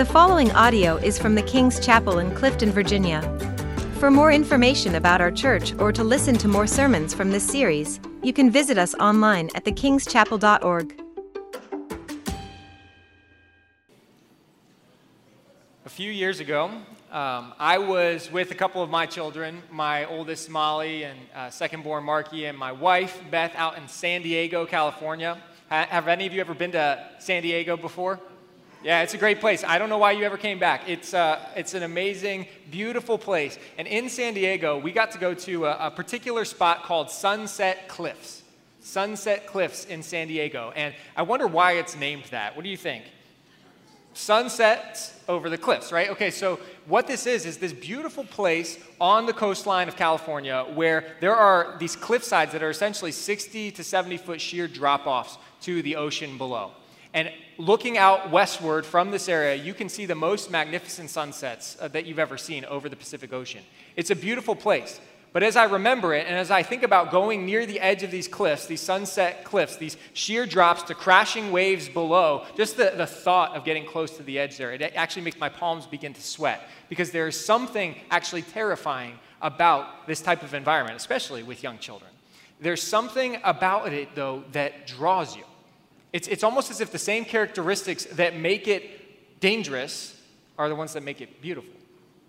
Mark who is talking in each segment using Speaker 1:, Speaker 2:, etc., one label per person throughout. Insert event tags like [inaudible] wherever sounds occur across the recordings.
Speaker 1: The following audio is from the King's Chapel in Clifton, Virginia. For more information about our church or to listen to more sermons from this series, you can visit us online at thekingschapel.org.
Speaker 2: A few years ago, um, I was with a couple of my children, my oldest Molly and uh, second born Marky, and my wife Beth out in San Diego, California. Have any of you ever been to San Diego before? Yeah, it's a great place. I don't know why you ever came back. It's, uh, it's an amazing, beautiful place. And in San Diego, we got to go to a, a particular spot called Sunset Cliffs. Sunset Cliffs in San Diego. And I wonder why it's named that. What do you think? sunsets over the cliffs, right? Okay, so what this is, is this beautiful place on the coastline of California where there are these cliff sides that are essentially 60 to 70 foot sheer drop offs to the ocean below. And looking out westward from this area, you can see the most magnificent sunsets uh, that you've ever seen over the Pacific Ocean. It's a beautiful place. But as I remember it, and as I think about going near the edge of these cliffs, these sunset cliffs, these sheer drops to crashing waves below, just the, the thought of getting close to the edge there, it actually makes my palms begin to sweat because there is something actually terrifying about this type of environment, especially with young children. There's something about it, though, that draws you. It's, it's almost as if the same characteristics that make it dangerous are the ones that make it beautiful.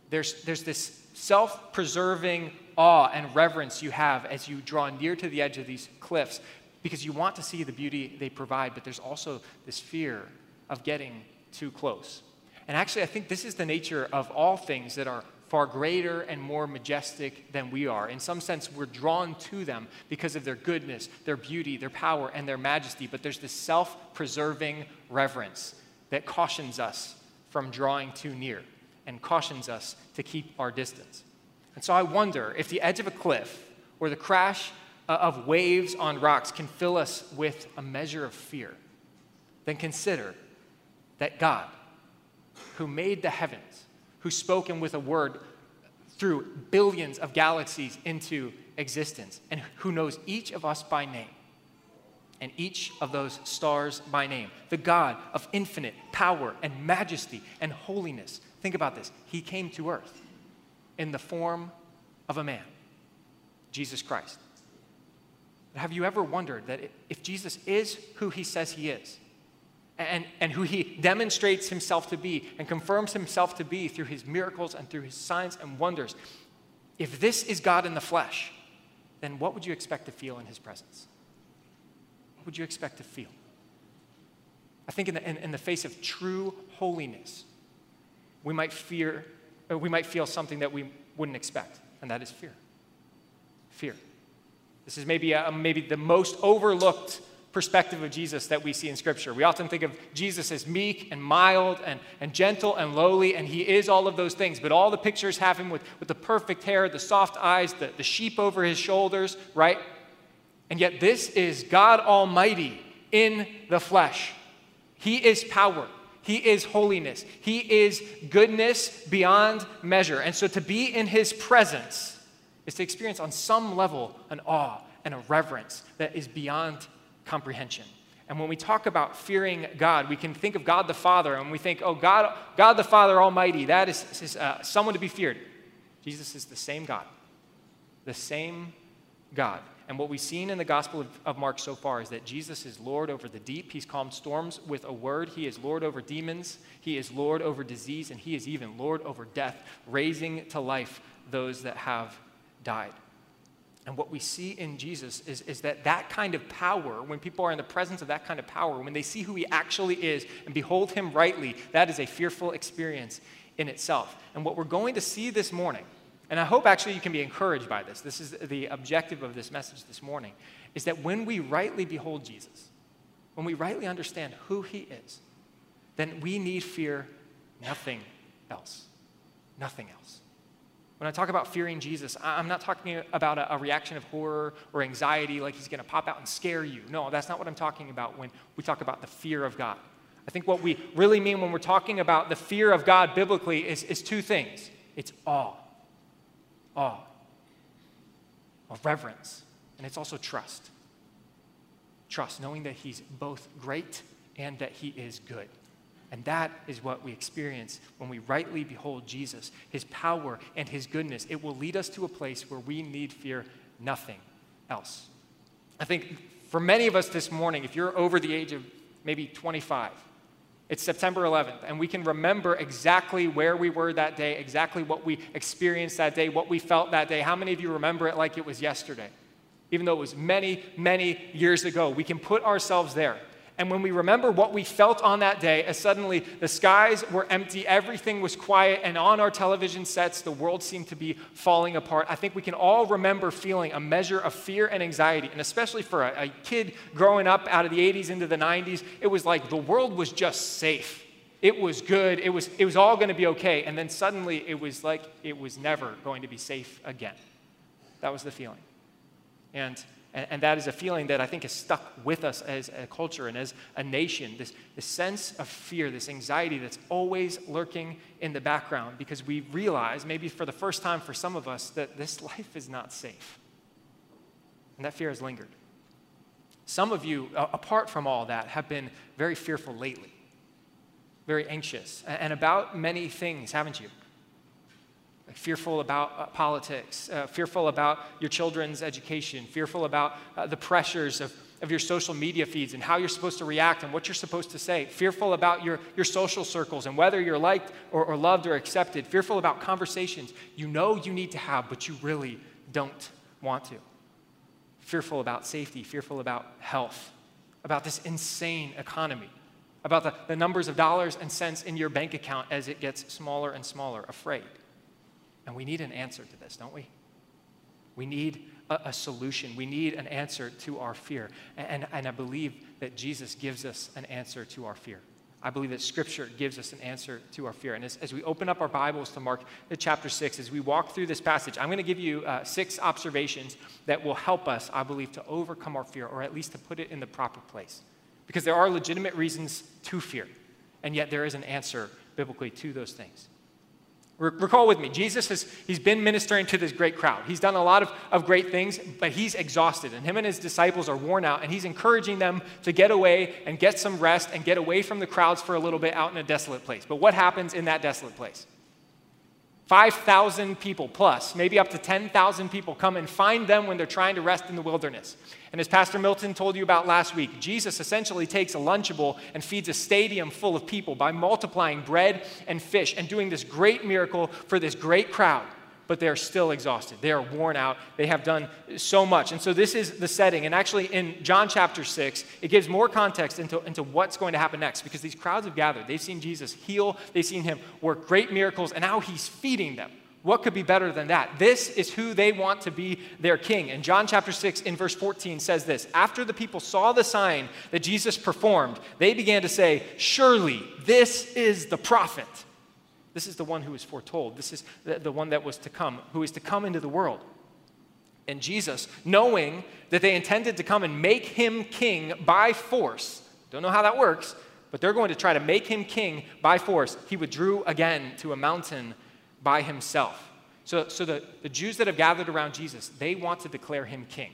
Speaker 2: There's, there's this self preserving awe and reverence you have as you draw near to the edge of these cliffs because you want to see the beauty they provide, but there's also this fear of getting too close. And actually, I think this is the nature of all things that are far greater and more majestic than we are. In some sense, we're drawn to them because of their goodness, their beauty, their power, and their majesty. But there's this self preserving reverence that cautions us from drawing too near and cautions us to keep our distance. And so I wonder if the edge of a cliff or the crash uh, of waves on rocks can fill us with a measure of fear, then consider that God, who made the heavens, who spoken with a word through billions of galaxies into existence, and who knows each of us by name, and each of those stars by name, the God of infinite power and majesty and holiness. Think about this. He came to earth in the form of a man, Jesus Christ. Have you ever wondered that if Jesus is who he says he is, and, and who he demonstrates himself to be and confirms himself to be through his miracles and through his signs and wonders, if this is God in the flesh, then what would you expect to feel in his presence? What would you expect to feel? I think in the, in, in the face of true holiness, we might fear uh, we might feel something that we wouldn't expect, and that is fear. Fear. This is maybe, a, maybe the most overlooked perspective of Jesus that we see in Scripture. We often think of Jesus as meek and mild and, and gentle and lowly, and he is all of those things. But all the pictures have him with, with the perfect hair, the soft eyes, the, the sheep over his shoulders, right? And yet, this is God Almighty in the flesh. He is power. He is holiness. He is goodness beyond measure. And so to be in His presence is to experience on some level an awe and a reverence that is beyond comprehension. And when we talk about fearing God, we can think of God the Father and we think, oh, God, God the Father Almighty, that is, is uh, someone to be feared. Jesus is the same God, the same God. And what we've seen in the Gospel of, of, Mark so far is that Jesus is Lord over the deep. He's calmed storms with a word. He is Lord over demons. He is Lord over disease. And He is even Lord over death, raising to life those that have died. And what we see in Jesus is, is that that kind of power, when people are in the presence of that kind of power, when they see who He actually is and behold Him rightly, that is a fearful experience in itself. And what we're going to see this morning and I hope actually you can be encouraged by this. This is the objective of this message this morning is that when we rightly behold Jesus, when we rightly understand who he is, then we need fear nothing else. Nothing else. When I talk about fearing Jesus, I'm not talking about a, a reaction of horror or anxiety like he's going to pop out and scare you. No, that's not what I'm talking about when we talk about the fear of God. I think what we really mean when we're talking about the fear of God biblically is, is two things it's awe awe, of reverence, and it's also trust. Trust, knowing that He's both great and that He is good. And that is what we experience when we rightly behold Jesus, his power and his goodness. It will lead us to a place where we need fear nothing else. I think for many of us this morning, if you're over the age of maybe 25, it's September 11th, and we can remember exactly where we were that day, exactly what we experienced that day, what we felt that day. How many of you remember it like it was yesterday? Even though it was many, many years ago, we can put ourselves there. And when we remember what we felt on that day, as suddenly the skies were empty, everything was quiet, and on our television sets, the world seemed to be falling apart, I think we can all remember feeling a measure of fear and anxiety. And especially for a, a kid growing up out of the 80s into the 90s, it was like the world was just safe. It was good. It was, it was all going to be okay. And then suddenly it was like it was never going to be safe again. That was the feeling. And and, and, that is a feeling that I think is stuck with us as a culture and as a nation this, this sense of fear, this anxiety that's always lurking in the background because we realize, maybe for the first time for some of us, that this [laughs] life is not safe. And that fear has lingered. Some of you, apart from all that, have been very fearful lately, very anxious, and about many things, haven't you? Fearful about uh, politics, uh, fearful about your children's education, fearful about uh, the pressures of, of your social media feeds and how you're supposed to react and what you're supposed to say, fearful about your, your social circles and whether you're liked or, or loved or accepted, fearful about conversations you know you need to have, but you really don't want to, fearful about safety, fearful about health, about this insane economy about the, the numbers of dollars and cents in your bank account as it gets smaller and smaller, afraid. And we need an answer to this, don't we? We need a, a solution. We need an answer to our fear. And, and I believe that Jesus gives us an answer to our fear. I believe that Scripture gives us an answer to our fear. And as, as we open up our Bibles to Mark chapter 6, as we walk through this passage, I'm going to give you uh, six observations that will help us, I believe, to overcome our fear, or at least to put it in the proper place. Because there are legitimate reasons to fear, and yet there is an answer biblically to those things. Recall with me, Jesus has he's been ministering to this great crowd. He's done a lot of, of great things, but he's exhausted. And him and his disciples are worn out, and he's encouraging them to get away and get some rest and get away from the crowds for a little bit out in a desolate place. But what happens in that desolate place? 5,000 people plus, maybe up to 10,000 people come and find them when they're trying to rest in the wilderness. And as Pastor Milton told you about last week, Jesus essentially takes a Lunchable and feeds a stadium full of people by multiplying bread and fish and doing this great miracle for this great crowd but they are still exhausted. They are worn out. They have done so much. And so this is the setting. And actually, in John chapter 6, it gives more context into, into what's going to happen next because these crowds have gathered. They've seen Jesus heal, they've seen him work great miracles, and now he's feeding them. What could be better than that? This is who they want to be their king. And John chapter 6 in verse 14 says this After the people saw the sign that Jesus performed, they began to say, Surely this is the prophet. This is the one who was foretold. This is the, the one that was to come, who is to come into the world. And Jesus, knowing that they intended to come and make him king by force, don't know how that works, but they're going to try to make him king by force, he withdrew again to a mountain by himself. So, so the, the Jews that have gathered around Jesus, they want to declare him king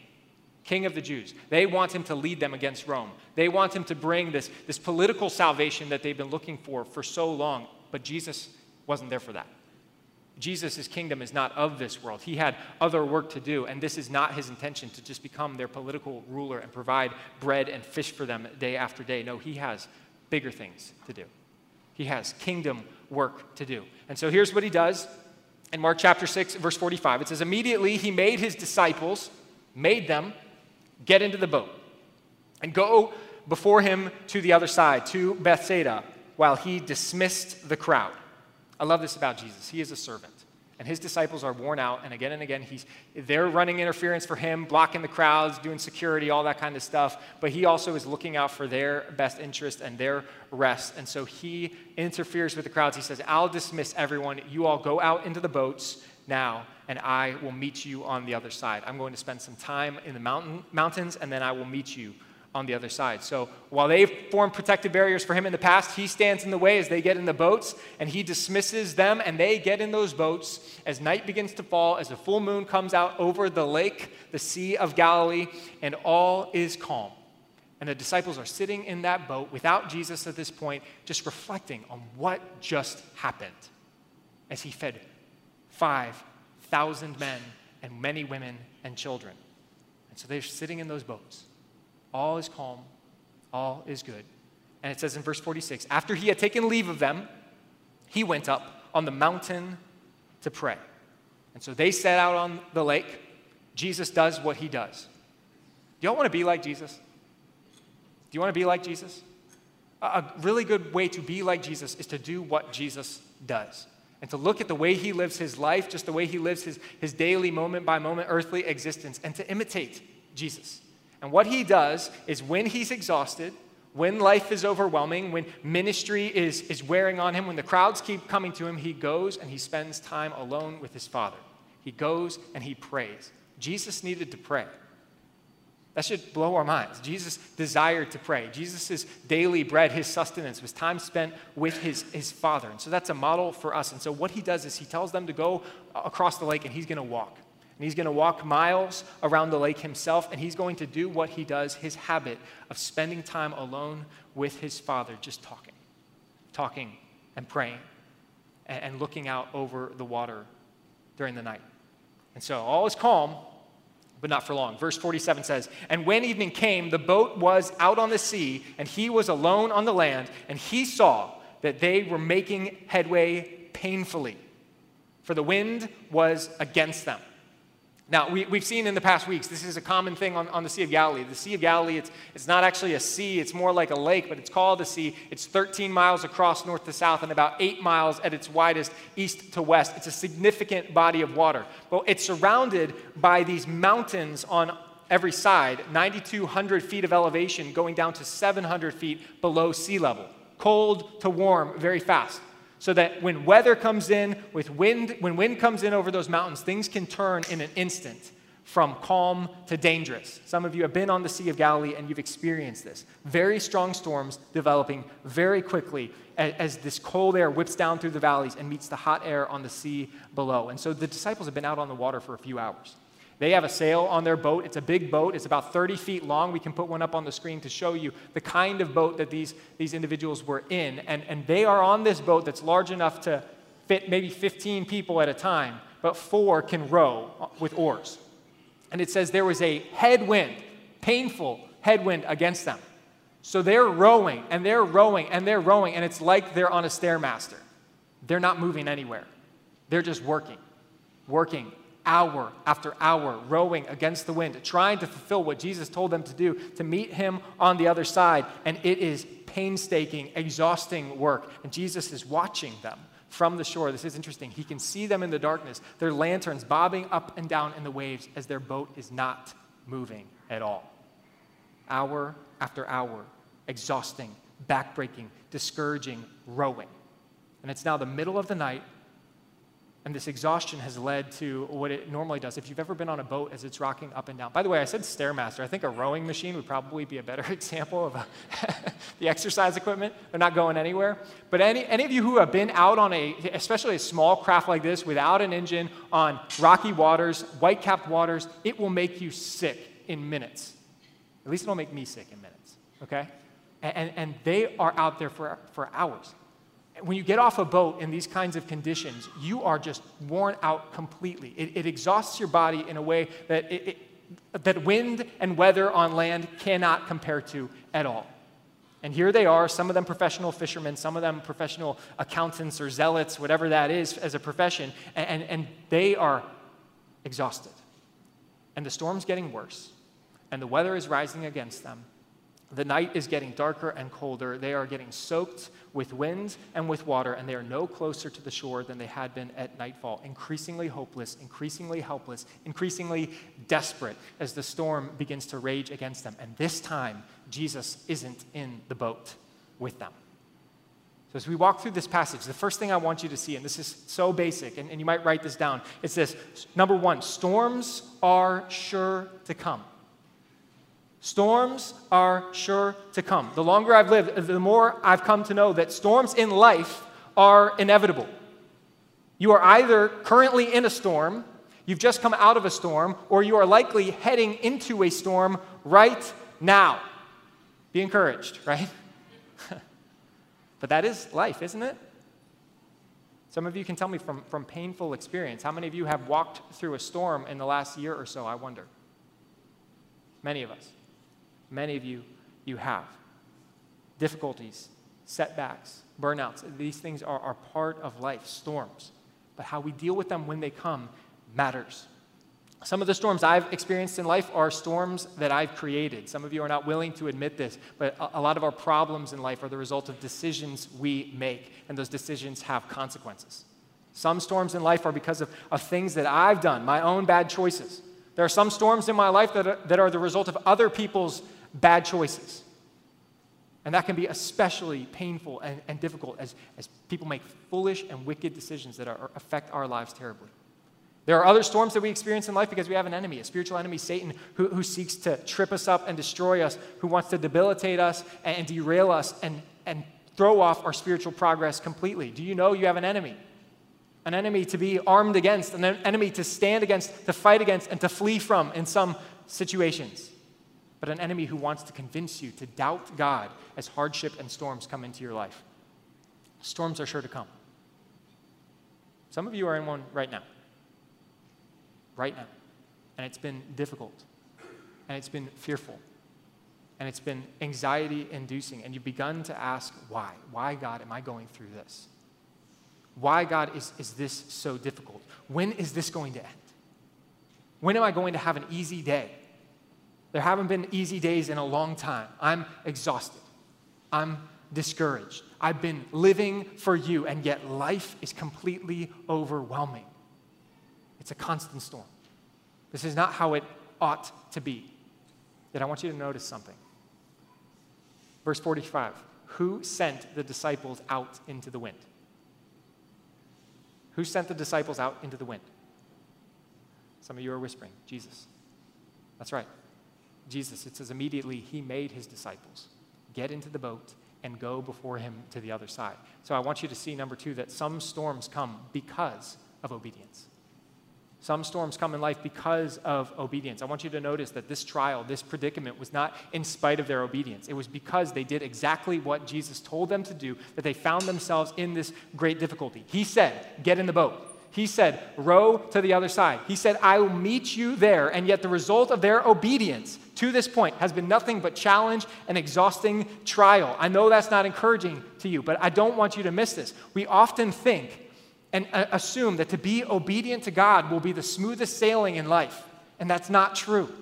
Speaker 2: king of the Jews. They want him to lead them against Rome. They want him to bring this, this political salvation that they've been looking for for so long. But Jesus wasn't there for that. Jesus' kingdom is not of this world. He had other work to do, and this is not his intention to just become their political ruler and provide bread and fish for them day after day. No, he has bigger things to do. He has kingdom work to do. And so here's what he does in Mark chapter 6, verse 45. It says, Immediately he made his disciples, made them get into the boat and go before him to the other side, to Bethsaida, while he dismissed the crowd. I love this about Jesus. He is a servant. And his disciples are worn out, and again and again, he's, they're running interference for him, blocking the crowds, doing security, all that kind of stuff. But he also is looking out for their best interest and their rest. And so he interferes with the crowds. He says, I'll dismiss everyone. You all go out into the boats now, and I will meet you on the other side. I'm going to spend some time in the mountain, mountains, and then I will meet you on the other side. So while they've formed protective barriers for him in the past, he stands in the way as they get in the boats and he dismisses them and they get in those boats as night begins to fall, as the full moon comes out over the lake, the Sea of Galilee, and all is calm. And the disciples are sitting in that boat without Jesus at this point, just reflecting on what just happened as he fed 5,000 men and many women and children. And so they're sitting in those boats. All is calm, all is good. And it says in verse 46 after he had taken leave of them, he went up on the mountain to pray. And so they set out on the lake. Jesus does what he does. Do y'all want to be like Jesus? Do you want to be like Jesus? A really good way to be like Jesus is to do what Jesus does and to look at the way he lives his life, just the way he lives his, his daily moment by moment earthly existence, and to imitate Jesus. And what he does is when he's exhausted, when life is overwhelming, when ministry is, is wearing on him, when the crowds keep coming to him, he goes and he spends time alone with his Father. He goes and he prays. Jesus needed to pray. That should blow our minds. Jesus desired to pray. Jesus' daily bread, his sustenance, was time spent with his, his Father. And so that's a model for us. And so what he does is he tells them to go across the lake and he's going to walk. And he's going to walk miles around the lake himself, and he's going to do what he does, his habit of spending time alone with his Father, just talking, talking and praying, and, and looking out over the water during the night. And so all is calm, but not for long. Verse 47 says, And when evening came, the boat was out on the sea, and he was alone on the land, and he saw that they were making headway painfully, for the wind was against them. Now, we, have seen in the past weeks, this is a common thing on, on the Sea of Galilee. The Sea of Galilee, it's, it's not actually a sea, it's more like a lake, but it's called a sea. It's 13 miles across north to south and about 8 miles at its widest east to west. It's a significant body of water. Well, it's surrounded by these mountains on every side, 9,200 feet of elevation going down to 700 feet below sea level. Cold to warm very fast so that when weather comes in with wind when wind comes in over those mountains things can turn in an instant from calm to dangerous. Some of you have been on the sea of galilee and you've experienced this. Very strong storms developing very quickly as, as this cold air whips down through the valleys and meets the hot air on the sea below. And so the disciples have been out on the water for a few hours they have a sail on their boat. It's a big boat. It's about 30 feet long. We can put one up on the screen to show you the kind of boat that these, these individuals were in. And, and they are on this boat that's large enough to fit maybe 15 people at a time, but four can row with oars. And it says there was a headwind, painful headwind against them. So they're rowing and they're rowing and they're rowing, and it's like they're on a Stairmaster. They're not moving anywhere, they're just working, working, hour after hour, rowing against the wind, trying to fulfill what Jesus told them to do to meet him on the other side. And it is painstaking, exhausting work. And Jesus is watching them from the shore. This is interesting. He can see them in the darkness, their lanterns bobbing up and down in the waves as their boat is not moving at all. Hour after hour, exhausting, backbreaking, discouraging rowing. And it's now the middle of the night, and this exhaustion has led to what it normally does. If you've ever been on a boat as it's rocking up and down, by the way, I said Stairmaster. I think a rowing machine would probably be a better [laughs] example of [laughs] the exercise equipment. They're not going anywhere. But any, any of you who have been out on a, especially a small craft like this without an engine on rocky waters, white capped waters, it will make you sick in minutes. At least it'll make me sick in minutes, okay? And, and they are out there for, for hours when you get off a boat in these kinds of conditions, you are just worn out completely. It, it exhausts your body in a way that, it, it, that wind and weather on land cannot compare to at all. And here they are, some of them professional fishermen, some of them professional accountants or zealots, whatever that is as a profession, and, and, and they are exhausted. And the storm's getting worse, and the weather is rising against them. The night is getting darker and colder. They are getting soaked with wind and with water, and they are no closer to the shore than they had been at nightfall. Increasingly hopeless, increasingly helpless, increasingly desperate as the storm begins to rage against them. And this time, Jesus isn't in the boat with them. So, as we walk through this passage, the first thing I want you to see, and this is so basic, and, and you might write this down, it's this number one, storms are sure to come. Storms are sure to come. The longer I've lived, the more I've come to know that storms in life are inevitable. You are either currently in a storm, you've just come out of a storm, or you are likely heading into a storm right now. Be encouraged, right? [laughs] but that is life, isn't it? Some of you can tell me from, from painful experience. How many of you have walked through a storm in the last year or so? I wonder. Many of us. Many of you, you have. Difficulties, setbacks, burnouts. These things are, are part of life, storms. But how we deal with them when they come matters. Some of the storms I've experienced in life are storms that I've created. Some of you are not willing to admit this, but a, lot of our problems in life are the result of decisions we make, and those decisions have consequences. Some storms in life are because of, of things that I've done, my own bad choices. There are some storms in my life that are, that are the result of other people's bad choices. And that can be especially painful and, and difficult as, as people make foolish and wicked decisions that are, affect our lives terribly. There are other storms that we experience in life because we have an enemy, a spiritual enemy, Satan, who, who seeks to trip us up and destroy us, who wants to debilitate us and, and derail us and, and throw off our spiritual progress completely. Do you know you have an enemy? An enemy to be armed against, an enemy to stand against, to fight against, and to flee from in some situations. But an enemy who wants to convince you to doubt God as hardship and storms come into your life. Storms are sure to come. Some of you are in one right now right now. And it's been difficult. And it's been fearful. And it's been anxiety inducing. And you've begun to ask, why? Why, God, am I going through this? Why, God, is, is this so difficult? When is this going to end? When am I going to have an easy day? There haven't been easy days in a long time. I'm exhausted. I'm discouraged. I've been living for you, and yet life is completely overwhelming. It's a constant storm. This is not how it ought to be. Yet I want you to notice something. Verse 45 Who sent the disciples out into the wind? Who sent the disciples out into the wind? Some of you are whispering, Jesus. That's right. Jesus. It says immediately he made his disciples get into the boat and go before him to the other side. So I want you to see, number two, that some storms come because of obedience. Some storms come in life because of obedience. I want you to notice that this trial, this predicament, was not in spite of their obedience. It was because they did exactly what Jesus told them to do that they found themselves in this great difficulty. He said, Get in the boat. He said, Row to the other side. He said, I will meet you there. And yet, the result of their obedience to this point has been nothing but challenge and exhausting trial. I know that's not encouraging to you, but I don't want you to miss this. We often think, and uh, assume that to be obedient to God will be the smoothest sailing in life. And that's not true.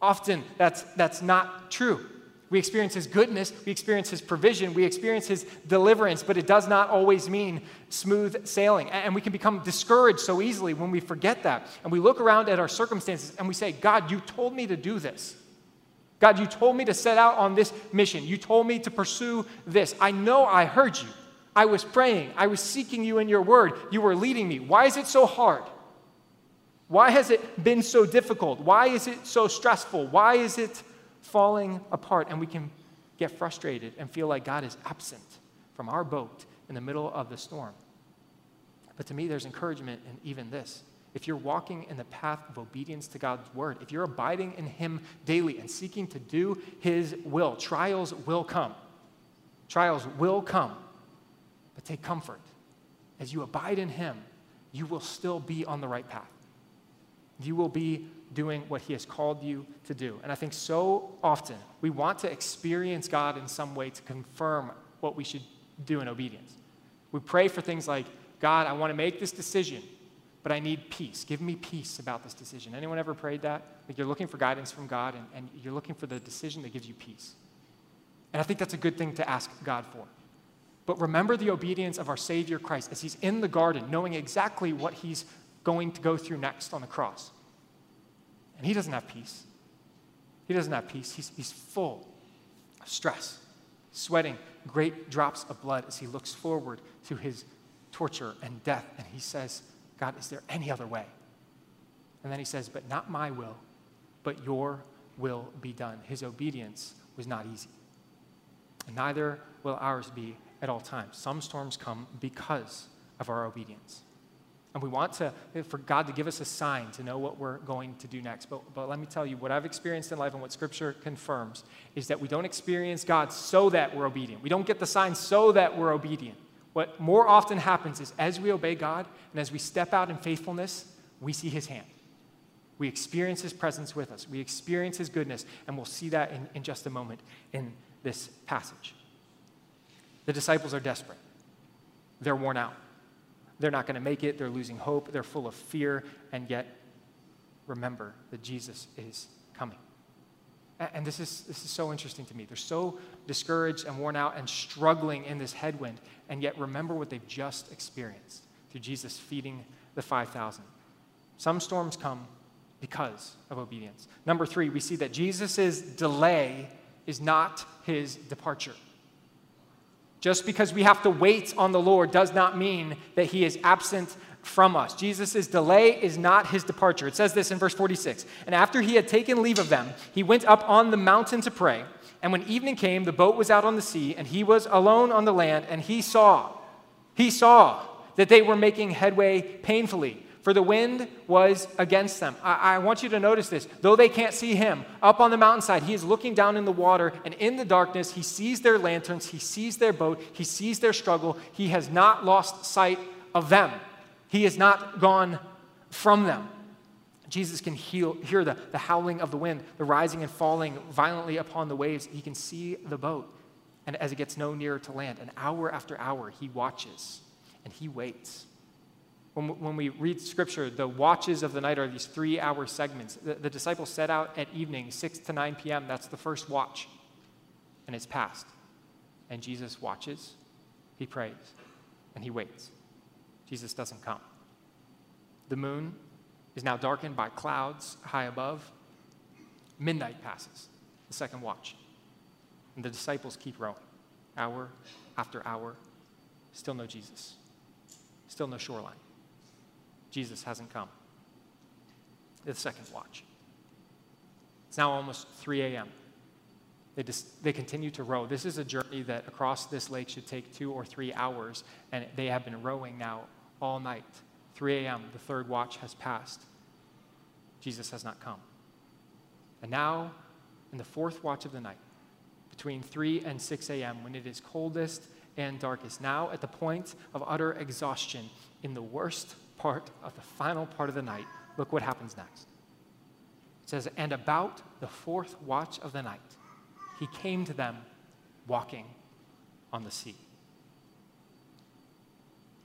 Speaker 2: Often, that's, that's not true. We experience His goodness, we experience His provision, we experience His deliverance, but it does not always mean smooth sailing. And we can become discouraged so easily when we forget that. And we look around at our circumstances and we say, God, you told me to do this. God, you told me to set out on this mission. You told me to pursue this. I know I heard you. I was praying. I was seeking you in your word. You were leading me. Why is it so hard? Why has it been so difficult? Why is it so stressful? Why is it falling apart? And we can get frustrated and feel like God is absent from our boat in the middle of the storm. But to me, there's encouragement in even this. If you're walking in the path of obedience to God's word, if you're abiding in Him daily and seeking to do His will, trials will come. Trials will come. But take comfort. As you abide in Him, you will still be on the right path. You will be doing what He has called you to do. And I think so often we want to experience God in some way to confirm what we should do in obedience. We pray for things like, God, I want to make this decision, but I need peace. Give me peace about this decision. Anyone ever prayed that? Like you're looking for guidance from God and, and you're looking for the decision that gives you peace. And I think that's a good thing to ask God for. But remember the obedience of our Savior Christ as he's in the garden, knowing exactly what he's going to go through next on the cross. And he doesn't have peace. He doesn't have peace. He's, he's full of stress, sweating great drops of blood as he looks forward to his torture and death. And he says, God, is there any other way? And then he says, But not my will, but your will be done. His obedience was not easy. And neither will ours be at all times. Some storms come because of our obedience. And we want to, for God to give us a sign to know what we're going to do next. But, but let me tell you, what I've experienced in life and what Scripture confirms is that we don't experience God so that we're obedient. We don't get the sign so that we're obedient. What more often happens is as we obey God and as we step out in faithfulness, we see His hand. We experience His presence with us. We experience His goodness, and we'll see that in, in just a moment in this passage. The disciples are desperate, they're worn out. They're not going to make it. They're losing hope. They're full of fear. And yet, remember that Jesus is coming. And this is, this is so interesting to me. They're so discouraged and worn out and struggling in this headwind. And yet, remember what they've just experienced through Jesus feeding the 5,000. Some storms come because of obedience. Number three, we see that Jesus' delay is not his departure. Just because we have to wait on the Lord does not mean that he is absent from us. Jesus' delay is not his departure. It says this in verse 46 And after he had taken leave of them, he went up on the mountain to pray. And when evening came, the boat was out on the sea, and he was alone on the land, and he saw, he saw that they were making headway painfully for the wind was against them. I, I, want you to notice this. Though they can't see him, up on the mountainside, he is looking down in the water, and in the darkness, he sees their lanterns, he sees their boat, he sees their struggle. He has not lost sight of them, he has not gone from them. Jesus can heal, hear the, the howling of the wind, the rising and falling violently upon the waves. He can see the boat. And as it gets no nearer to land, and hour after hour, he watches and he waits. When, when we read scripture, the watches of the night are these three hour segments. The, the disciples set out at evening, 6 to 9 p.m. That's the first watch. And it's past. And Jesus watches, he prays, and he waits. Jesus doesn't come. The moon is now darkened by clouds high above. Midnight passes, the second watch. And the disciples keep rowing, hour after hour. Still no Jesus, still no shoreline. Jesus hasn't come. The second watch. It's now almost 3 a.m. They, they continue to row. This is a journey that across this lake should take two or three hours, and they have been rowing now all night. 3 a.m., the third watch has passed. Jesus has not come. And now, in the fourth watch of the night, between 3 and 6 a.m., when it is coldest and darkest, now at the point of utter exhaustion, in the worst part of the final part of the night, look what happens next. It says, And about the fourth watch of the night, he came to them walking on the sea.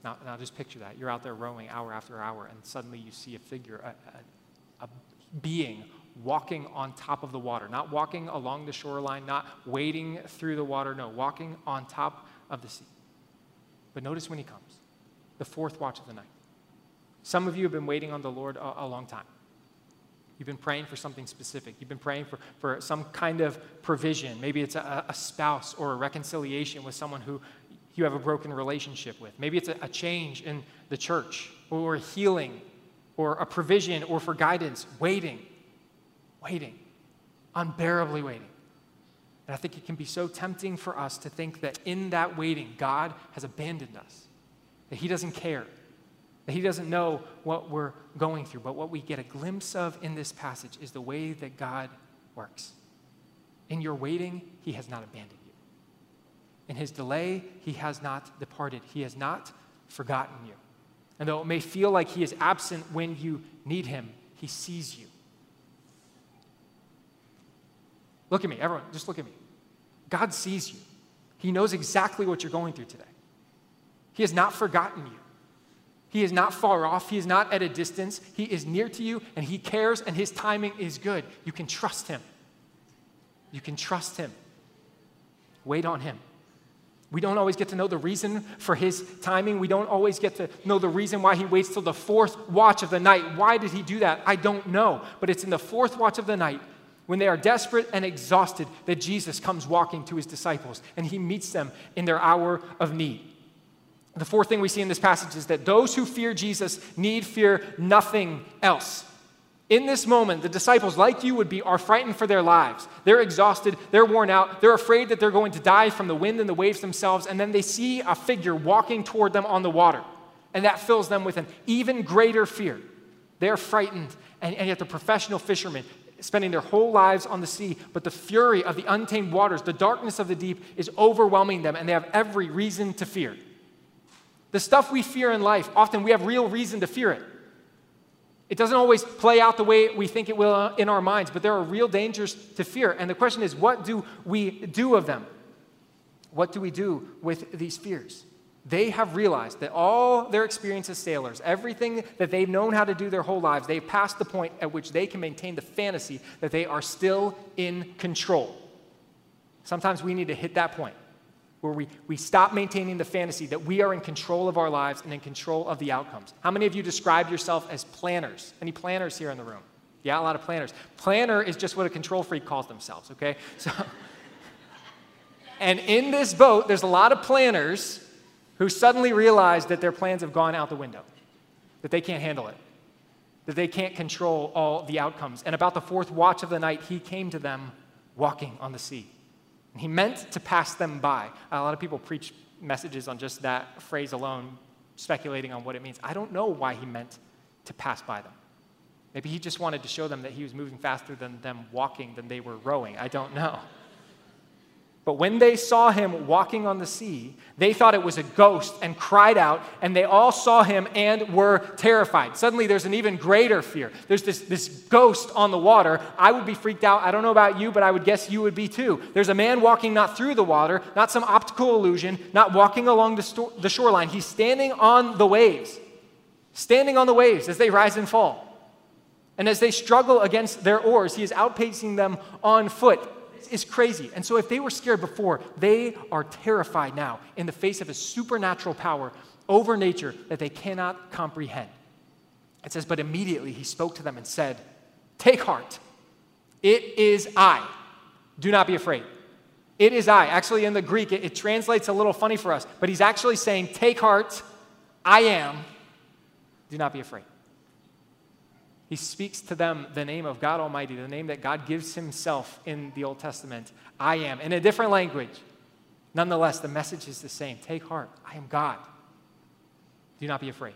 Speaker 2: Now, now just picture that. You're out there rowing hour after hour, and suddenly you see a figure, a, a, a being walking on top of the water, not walking along the shoreline, not wading through the water, no, walking on top of the sea. But notice when he comes, the fourth watch of the night. Some of you have been waiting on the Lord a, a long time. You've been praying for something specific. You've been praying for, for some kind of provision. Maybe it's a, a spouse or a reconciliation with someone who you have a broken relationship with. Maybe it's a, a change in the church or healing or a provision or for guidance. Waiting, waiting, unbearably waiting. And I think it can be so tempting for us to think that in that waiting, God has abandoned us, that He doesn't care, that he doesn't know what we're going through. But what we get a glimpse of in this passage is the way that God works. In your waiting, he has not abandoned you. In his delay, he has not departed. He has not forgotten you. And though it may feel like he is absent when you need him, he sees you. Look at me, everyone, just look at me. God sees you. He knows exactly what you're going through today. He has not forgotten you. He is not far off. He is not at a distance. He is near to you and He cares and His timing is good. You can trust Him. You can trust Him. Wait on Him. We don't always get to know the reason for His timing. We don't always get to know the reason why He waits till the fourth watch of the night. Why did He do that? I don't know. But it's in the fourth watch of the night when they are desperate and exhausted that Jesus comes walking to His disciples and He meets them in their hour of need. The fourth thing we see in this passage is that those who fear Jesus need fear nothing else. In this moment, the disciples, like you would be, are frightened for their lives. They're exhausted, they're worn out, they're afraid that they're going to die from the wind and the waves themselves, and then they see a figure walking toward them on the water. And that fills them with an even greater fear. They're frightened, and, and yet the professional fishermen spending their whole lives on the sea, but the fury of the untamed waters, the darkness of the deep is overwhelming them, and they have every reason to fear. The stuff we fear in life, often we have real reason to fear it. It doesn't always play out the way we think it will uh, in our minds, but there are real dangers to fear. And the question is, what do we do of them? What do we do with these fears? They have realized that all their experience as sailors, everything that they've known how to do their whole lives, they've passed the point at which they can maintain the fantasy that they are still in control. Sometimes we need to hit that point where we, we stop maintaining the fantasy that we are in control of our lives and in control of the outcomes. How many of you describe yourself as planners? Any planners here in the room? Yeah, a lot of planners. Planner is just what a control freak calls themselves, okay? [laughs] So, and in this boat, there's a lot of planners who suddenly realize that their plans have gone out the window, that they can't handle it, that they can't control all the outcomes. And about the fourth watch of the night, he came to them walking on the sea. He meant to pass them by. A lot of people preach messages on just that phrase alone, speculating on what it means. I don't know why he meant to pass by them. Maybe he just wanted to show them that he was moving faster than them walking than they were rowing. I don't know. But when they saw him walking on the sea, they thought it was a ghost and cried out, and they all saw him and were terrified. Suddenly, there's an even greater fear. There's this, this ghost on the water. I would be freaked out. I don't know about you, but I would guess you would be too. There's a man walking not through the water, not some optical illusion, not walking along the, sto- the shoreline. He's standing on the waves, standing on the waves as they rise and fall. And as they struggle against their oars, he is outpacing them on foot is crazy. And so, if they were scared before, they are terrified now in the face of a supernatural power over nature that they cannot comprehend. It says, But immediately he spoke to them and said, Take heart. It is I. Do not be afraid. It is I. Actually, in the Greek, it, it translates a little funny for us, but he's actually saying, Take heart. I am. Do not be afraid. He speaks to them the name of God Almighty, the name that God gives Himself in the Old Testament. I am, in a different language. Nonetheless, the message is the same. Take heart. I am God. Do not be afraid.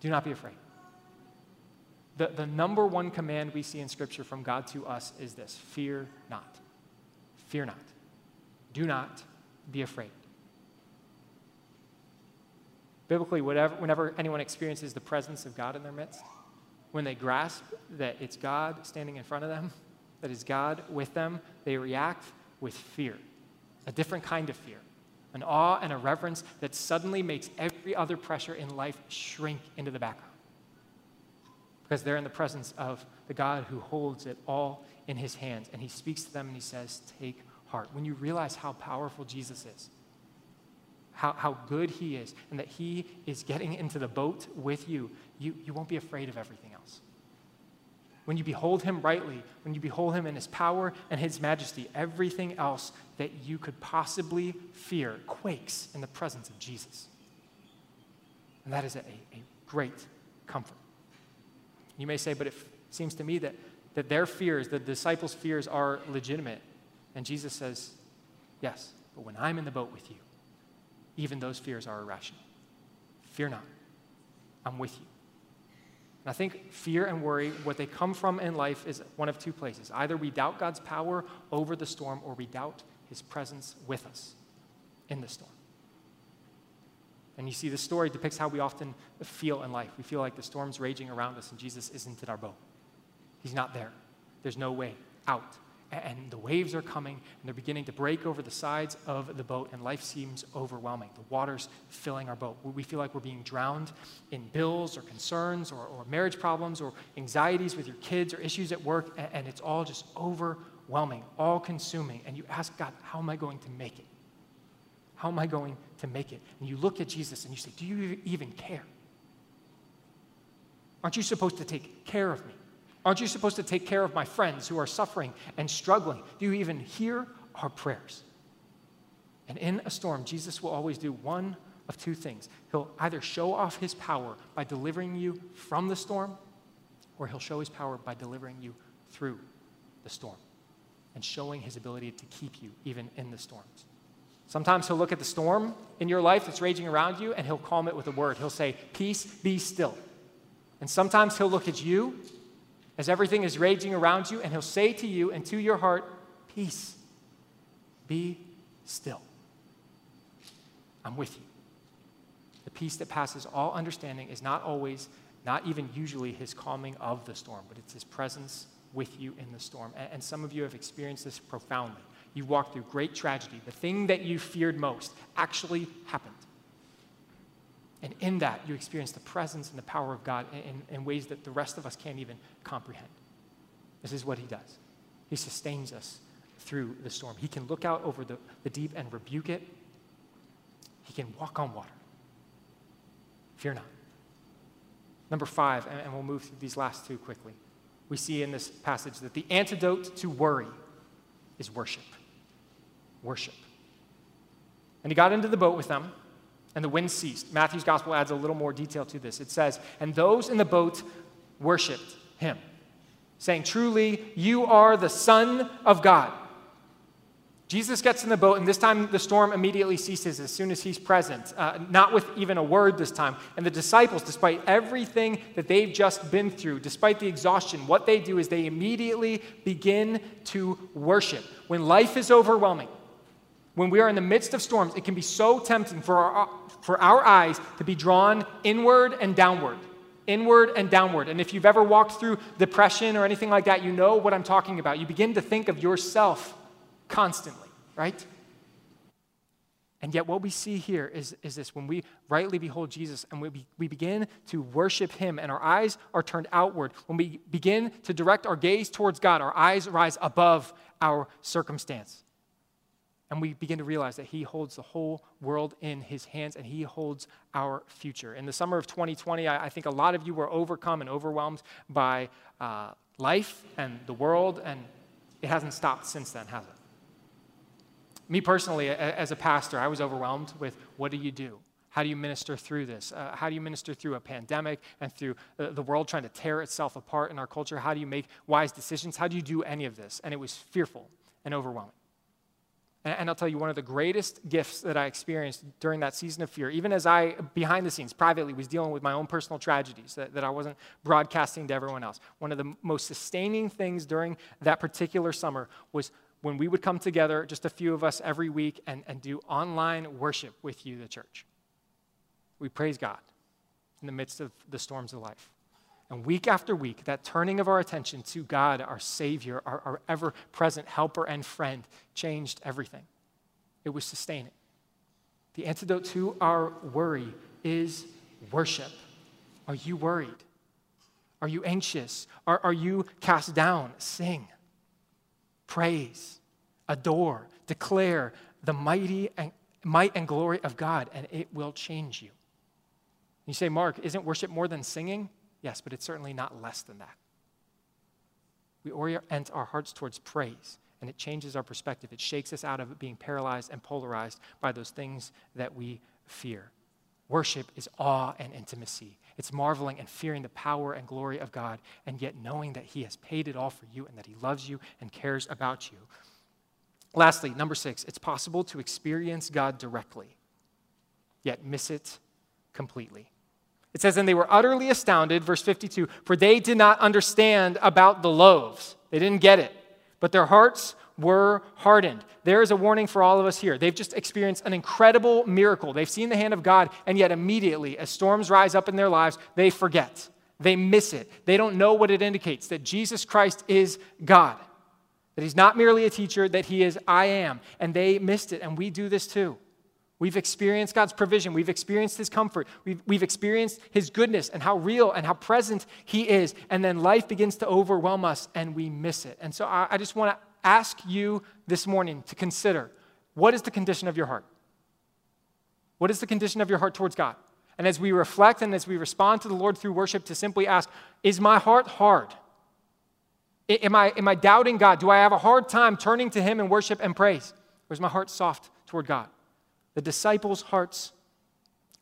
Speaker 2: Do not be afraid. The, the number one command we see in Scripture from God to us is this fear not. Fear not. Do not be afraid. Biblically, whatever, whenever anyone experiences the presence of God in their midst, when they grasp that it's God standing in front of them, that is God with them, they react with fear, a different kind of fear, an awe and a reverence that suddenly makes every other pressure in life shrink into the background. Because they're in the presence of the God who holds it all in his hands. And he speaks to them and he says, Take heart. When you realize how powerful Jesus is, how, how good He is and that He is getting into the boat with you, you, you won't be afraid of everything else. When you behold Him rightly, when you behold Him in His power and His majesty, everything else that you could possibly fear quakes in the presence of Jesus. And that is a, a great comfort. You may say, but it seems to me that, that their fears, the disciples' fears, are legitimate. And Jesus says, yes, but when I'm in the boat with you, even those fears are irrational. Fear not. I'm with you. And I think fear and worry, what they come from in life is one of two places. Either we doubt God's power over the storm, or we doubt his presence with us in the storm. And you see, the story depicts how we often feel in life. We feel like the storm's raging around us and Jesus isn't in our boat. He's not there. There's no way out and the waves are coming and they're beginning to break over the sides of the boat and life seems overwhelming. The water's filling our boat. We feel like we're being drowned in bills or concerns or, or marriage problems or anxieties with your kids or issues at work and, and it's all just overwhelming all consuming and you ask god how am i going to make it? How am i going to make it? And you look at jesus and you say do you even care? Aren't you supposed to take care of me Aren't you supposed to take care of my friends who are suffering and struggling? Do you even hear our prayers? And in a storm, Jesus will always do one of two things. He'll either show off his power by delivering you from the storm, or he'll show his power by delivering you through the storm and showing his ability to keep you even in the storms. Sometimes he'll look at the storm in your life that's raging around you and he'll calm it with a word. He'll say, Peace, be still. And sometimes he'll look at you as everything is raging around you and he'll say to you and to your heart, Peace, be still. I'm with you. The peace that passes all understanding is not always, not even usually, his calming of the storm, but it's his presence with you in the storm. And, some of you have experienced this profoundly. You walked through great tragedy. The thing that you feared most actually happened. And in that, you experience the presence and the power of God in, in, ways that the rest of us can't even comprehend. This is what He does. He sustains us through the storm. He can look out over the, the deep and rebuke it, He can walk on water. Fear not. Number five, and, and we'll move through these last two quickly. We see in this passage that the antidote to worry is worship. Worship. And he got into the boat with them, and the wind ceased. Matthew's gospel adds a little more detail to this. It says, And those in the boat worshiped him, saying, Truly, you are the Son of God. Jesus gets in the boat, and this time the storm immediately ceases as soon as he's present, uh, not with even a word this time. And the disciples, despite everything that they've just been through, despite the exhaustion, what they do is they immediately begin to worship. When life is overwhelming, when we are in the midst of storms, it can be so tempting for our, for our eyes to be drawn inward and downward. Inward and downward. And if you've ever walked through depression or anything like that, you know what I'm talking about. You begin to think of yourself constantly, right? And yet, what we see here is, is this when we rightly behold Jesus and we, be, we begin to worship Him and our eyes are turned outward, when we begin to direct our gaze towards God, our eyes rise above our circumstance. And we begin to realize that He holds the whole world in His hands and He holds our future. In the summer of 2020, I, I think a lot of you were overcome and overwhelmed by uh, life and the world, and it hasn't stopped since then, has it? Me personally, as a pastor, I was overwhelmed with what do you do? How do you minister through this? Uh, how do you minister through a pandemic and through the, the world trying to tear itself apart in our culture? How do you make wise decisions? How do you do any of this? And it was fearful and overwhelming. And, I'll tell you, one of the greatest gifts that I experienced during that season of fear, even as I, behind the scenes, privately, was dealing with my own personal tragedies that, that I wasn't broadcasting to everyone else, one of the most sustaining things during that particular summer was when we would come together, just a few of us every week, and, and do online worship with you, the church. We praise God in the midst of the storms of life. And week after week, that turning of our attention to God, our Savior, our, our ever present helper and friend, changed everything. It was sustaining. The antidote to our worry is worship. Are you worried? Are you anxious? Are, are you cast down? Sing praise, adore, declare the mighty and, might and glory of God, and it will change you. You say, Mark, isn't worship more than singing? Yes, but it's certainly not less than that. We orient our hearts towards praise, and it changes our perspective. It shakes us out of being paralyzed and polarized by those things that we fear. Worship is awe and intimacy. It's marveling and fearing the power and glory of God, and yet knowing that He has paid it all for you and that He loves you and cares about you. Lastly, number six, it's possible to experience God directly, yet miss it completely. It says, And they were utterly astounded, verse 52, for they did not understand about the loaves. They didn't get it, but their hearts were hardened. There is a warning for all of us here. They've just experienced an incredible miracle. They've seen the hand of God, and yet immediately, as storms rise up in their lives, they forget. They miss it. They don't know what it indicates that Jesus Christ is God, that He's not merely a teacher, that He is I am. And they missed it, and we do this too. We've experienced God's provision. We've experienced His comfort. We've, we've experienced His goodness and how real and how present He is. And then life begins to overwhelm us and we miss it. And so I, I just want to ask you this morning to consider what is the condition of your heart? What is the condition of your heart towards God? And as we reflect and as we respond to the Lord through worship, to simply ask, is my heart hard? Am I, am I doubting God? Do I have a hard time turning to Him in worship and praise? Or is my heart soft toward God? The disciples' hearts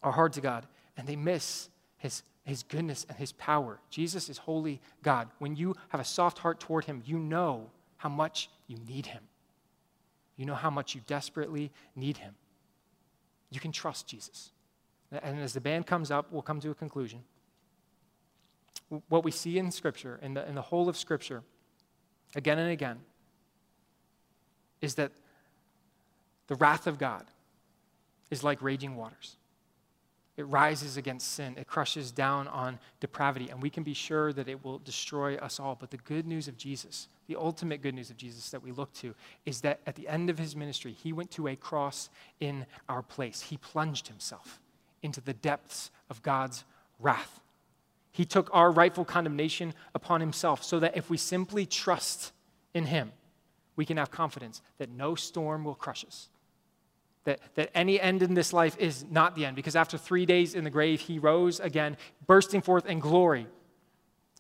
Speaker 2: are hard to God, and they miss His, His goodness and His power. Jesus is holy God. When you have a soft heart toward Him, you know how much you need him. You know how much you desperately need him. You can trust Jesus. And as the band comes up, we'll come to a conclusion. What we see in Scripture, in the, in the whole of Scripture, again and again, is that the wrath of God is like raging waters. It rises against sin, it crushes down on depravity, and we can be sure that it will destroy us all. But the good news of Jesus, the ultimate good news of Jesus that we look to, is that at the end of his ministry, he went to a cross in our place. He plunged himself into the depths of God's wrath. He took our rightful condemnation upon himself so that if we simply trust in him, we can have confidence that no storm will crush us. That, that any end in this life is not the end, because after three days in the grave, he rose again, bursting forth in glory,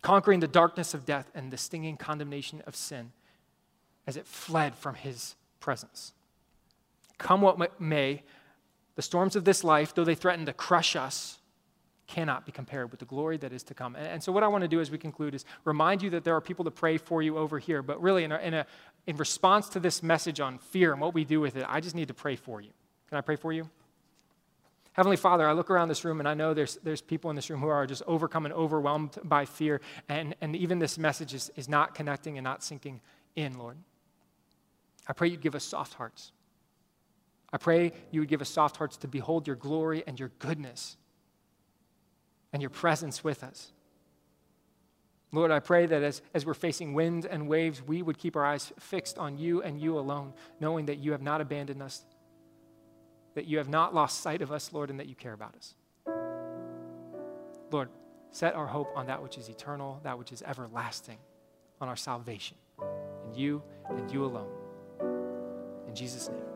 Speaker 2: conquering the darkness of death and the stinging condemnation of sin as it fled from his presence. Come what may, the storms of this life, though they threaten to crush us, cannot be compared with the glory that is to come. And, and, so, what I want to do as we conclude is remind you that there are people to pray for you over here. But really, in a, in, a, in response to this message on fear and what we do with it, I just need to pray for you. Can I pray for you? Heavenly Father, I look around this room and I know there's, there's people in this room who are just overcome and overwhelmed by fear. And, and even this message is, is not connecting and not sinking in, Lord. I pray you'd give us soft hearts. I pray you would give us soft hearts to behold your glory and your goodness and your presence with us. Lord, I pray that as, as we're facing winds and waves, we would keep our eyes fixed on you and you alone, knowing that you have not abandoned us, that you have not lost sight of us, Lord, and that you care about us. Lord, set our hope on that which is eternal, that which is everlasting, on our salvation, in you and you alone. In Jesus' name.